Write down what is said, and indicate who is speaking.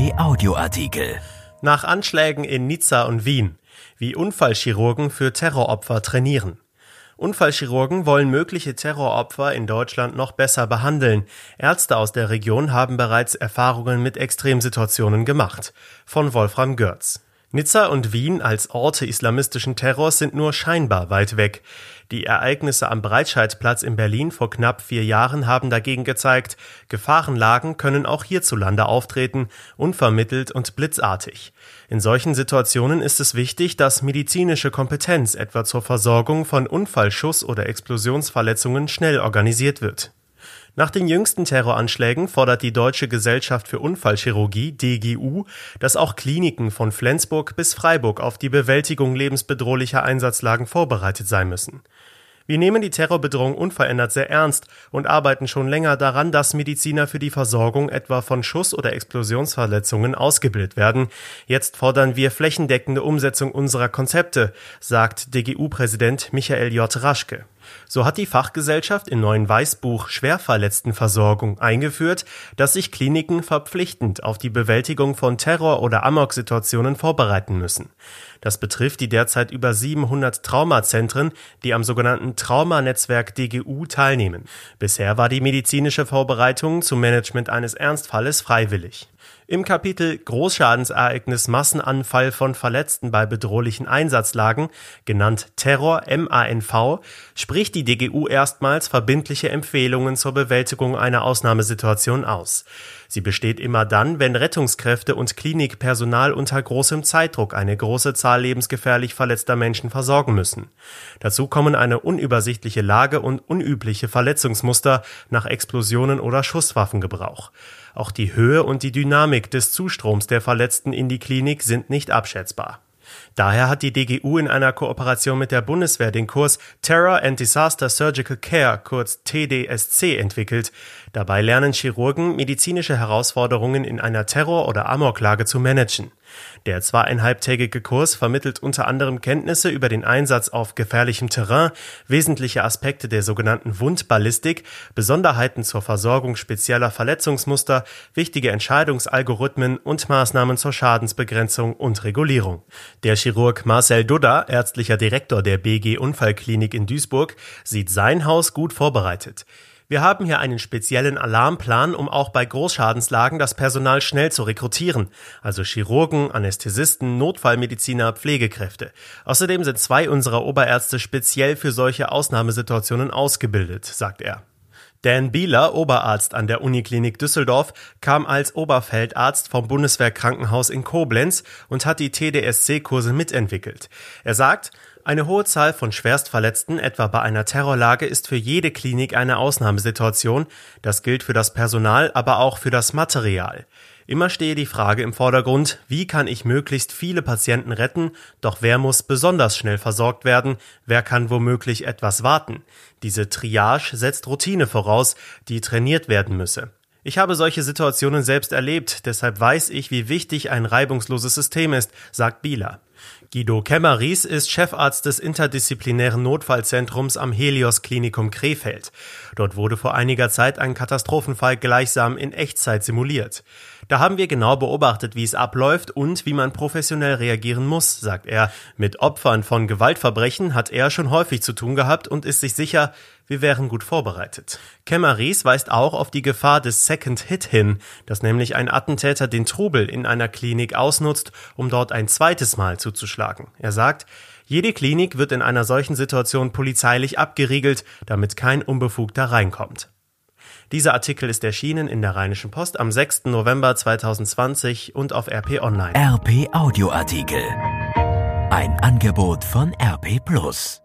Speaker 1: RP Audioartikel.
Speaker 2: Nach Anschlägen in Nizza und Wien. Wie Unfallchirurgen für Terroropfer trainieren. Unfallchirurgen wollen mögliche Terroropfer in Deutschland noch besser behandeln. Ärzte aus der Region haben bereits Erfahrungen mit Extremsituationen gemacht. Von Wolfram Görz. Nizza und Wien als Orte islamistischen Terrors sind nur scheinbar weit weg. Die Ereignisse am Breitscheidplatz in Berlin vor knapp vier Jahren haben dagegen gezeigt, Gefahrenlagen können auch hierzulande auftreten, unvermittelt und blitzartig. In solchen Situationen ist es wichtig, dass medizinische Kompetenz etwa zur Versorgung von Unfallschuss- oder Explosionsverletzungen schnell organisiert wird. Nach den jüngsten Terroranschlägen fordert die Deutsche Gesellschaft für Unfallchirurgie DGU, dass auch Kliniken von Flensburg bis Freiburg auf die Bewältigung lebensbedrohlicher Einsatzlagen vorbereitet sein müssen. Wir nehmen die Terrorbedrohung unverändert sehr ernst und arbeiten schon länger daran, dass Mediziner für die Versorgung etwa von Schuss- oder Explosionsverletzungen ausgebildet werden. Jetzt fordern wir flächendeckende Umsetzung unserer Konzepte, sagt DGU-Präsident Michael J. Raschke. So hat die Fachgesellschaft im neuen Weißbuch Schwerverletztenversorgung eingeführt, dass sich Kliniken verpflichtend auf die Bewältigung von Terror- oder Amok-Situationen vorbereiten müssen. Das betrifft die derzeit über 700 Traumazentren, die am sogenannten Traumanetzwerk DGU teilnehmen. Bisher war die medizinische Vorbereitung zum Management eines Ernstfalles freiwillig. Im Kapitel Großschadensereignis Massenanfall von Verletzten bei bedrohlichen Einsatzlagen, genannt Terror MANV, spricht die DGU erstmals verbindliche Empfehlungen zur Bewältigung einer Ausnahmesituation aus. Sie besteht immer dann, wenn Rettungskräfte und Klinikpersonal unter großem Zeitdruck eine große Zahl lebensgefährlich verletzter Menschen versorgen müssen. Dazu kommen eine unübersichtliche Lage und unübliche Verletzungsmuster nach Explosionen oder Schusswaffengebrauch. Auch die Höhe und die Dynamik des Zustroms der Verletzten in die Klinik sind nicht abschätzbar. Daher hat die DGU in einer Kooperation mit der Bundeswehr den Kurs Terror and Disaster Surgical Care, kurz TDSC, entwickelt. Dabei lernen Chirurgen medizinische Herausforderungen in einer Terror- oder Amoklage zu managen. Der zweieinhalbtägige Kurs vermittelt unter anderem Kenntnisse über den Einsatz auf gefährlichem Terrain, wesentliche Aspekte der sogenannten Wundballistik, Besonderheiten zur Versorgung spezieller Verletzungsmuster, wichtige Entscheidungsalgorithmen und Maßnahmen zur Schadensbegrenzung und Regulierung. Der Chirurg Marcel Dudda, ärztlicher Direktor der BG Unfallklinik in Duisburg, sieht sein Haus gut vorbereitet. Wir haben hier einen speziellen Alarmplan, um auch bei Großschadenslagen das Personal schnell zu rekrutieren, also Chirurgen, Anästhesisten, Notfallmediziner, Pflegekräfte. Außerdem sind zwei unserer Oberärzte speziell für solche Ausnahmesituationen ausgebildet, sagt er. Dan Bieler, Oberarzt an der Uniklinik Düsseldorf, kam als Oberfeldarzt vom Bundeswehrkrankenhaus in Koblenz und hat die TDSC-Kurse mitentwickelt. Er sagt, eine hohe Zahl von Schwerstverletzten, etwa bei einer Terrorlage, ist für jede Klinik eine Ausnahmesituation. Das gilt für das Personal, aber auch für das Material. Immer stehe die Frage im Vordergrund, wie kann ich möglichst viele Patienten retten, doch wer muss besonders schnell versorgt werden, wer kann womöglich etwas warten. Diese Triage setzt Routine voraus, die trainiert werden müsse. Ich habe solche Situationen selbst erlebt, deshalb weiß ich, wie wichtig ein reibungsloses System ist, sagt Bieler. Guido Kemmeries ist Chefarzt des interdisziplinären Notfallzentrums am Helios Klinikum Krefeld. Dort wurde vor einiger Zeit ein Katastrophenfall gleichsam in Echtzeit simuliert. Da haben wir genau beobachtet, wie es abläuft und wie man professionell reagieren muss, sagt er. Mit Opfern von Gewaltverbrechen hat er schon häufig zu tun gehabt und ist sich sicher, wir wären gut vorbereitet. Kemmeries weist auch auf die Gefahr des Second Hit hin, dass nämlich ein Attentäter den Trubel in einer Klinik ausnutzt, um dort ein zweites Mal zuzuschlagen. Er sagt, jede Klinik wird in einer solchen Situation polizeilich abgeriegelt, damit kein Unbefugter reinkommt. Dieser Artikel ist erschienen in der Rheinischen Post am 6. November 2020 und auf RP Online.
Speaker 1: RP Audioartikel. Ein Angebot von RP Plus.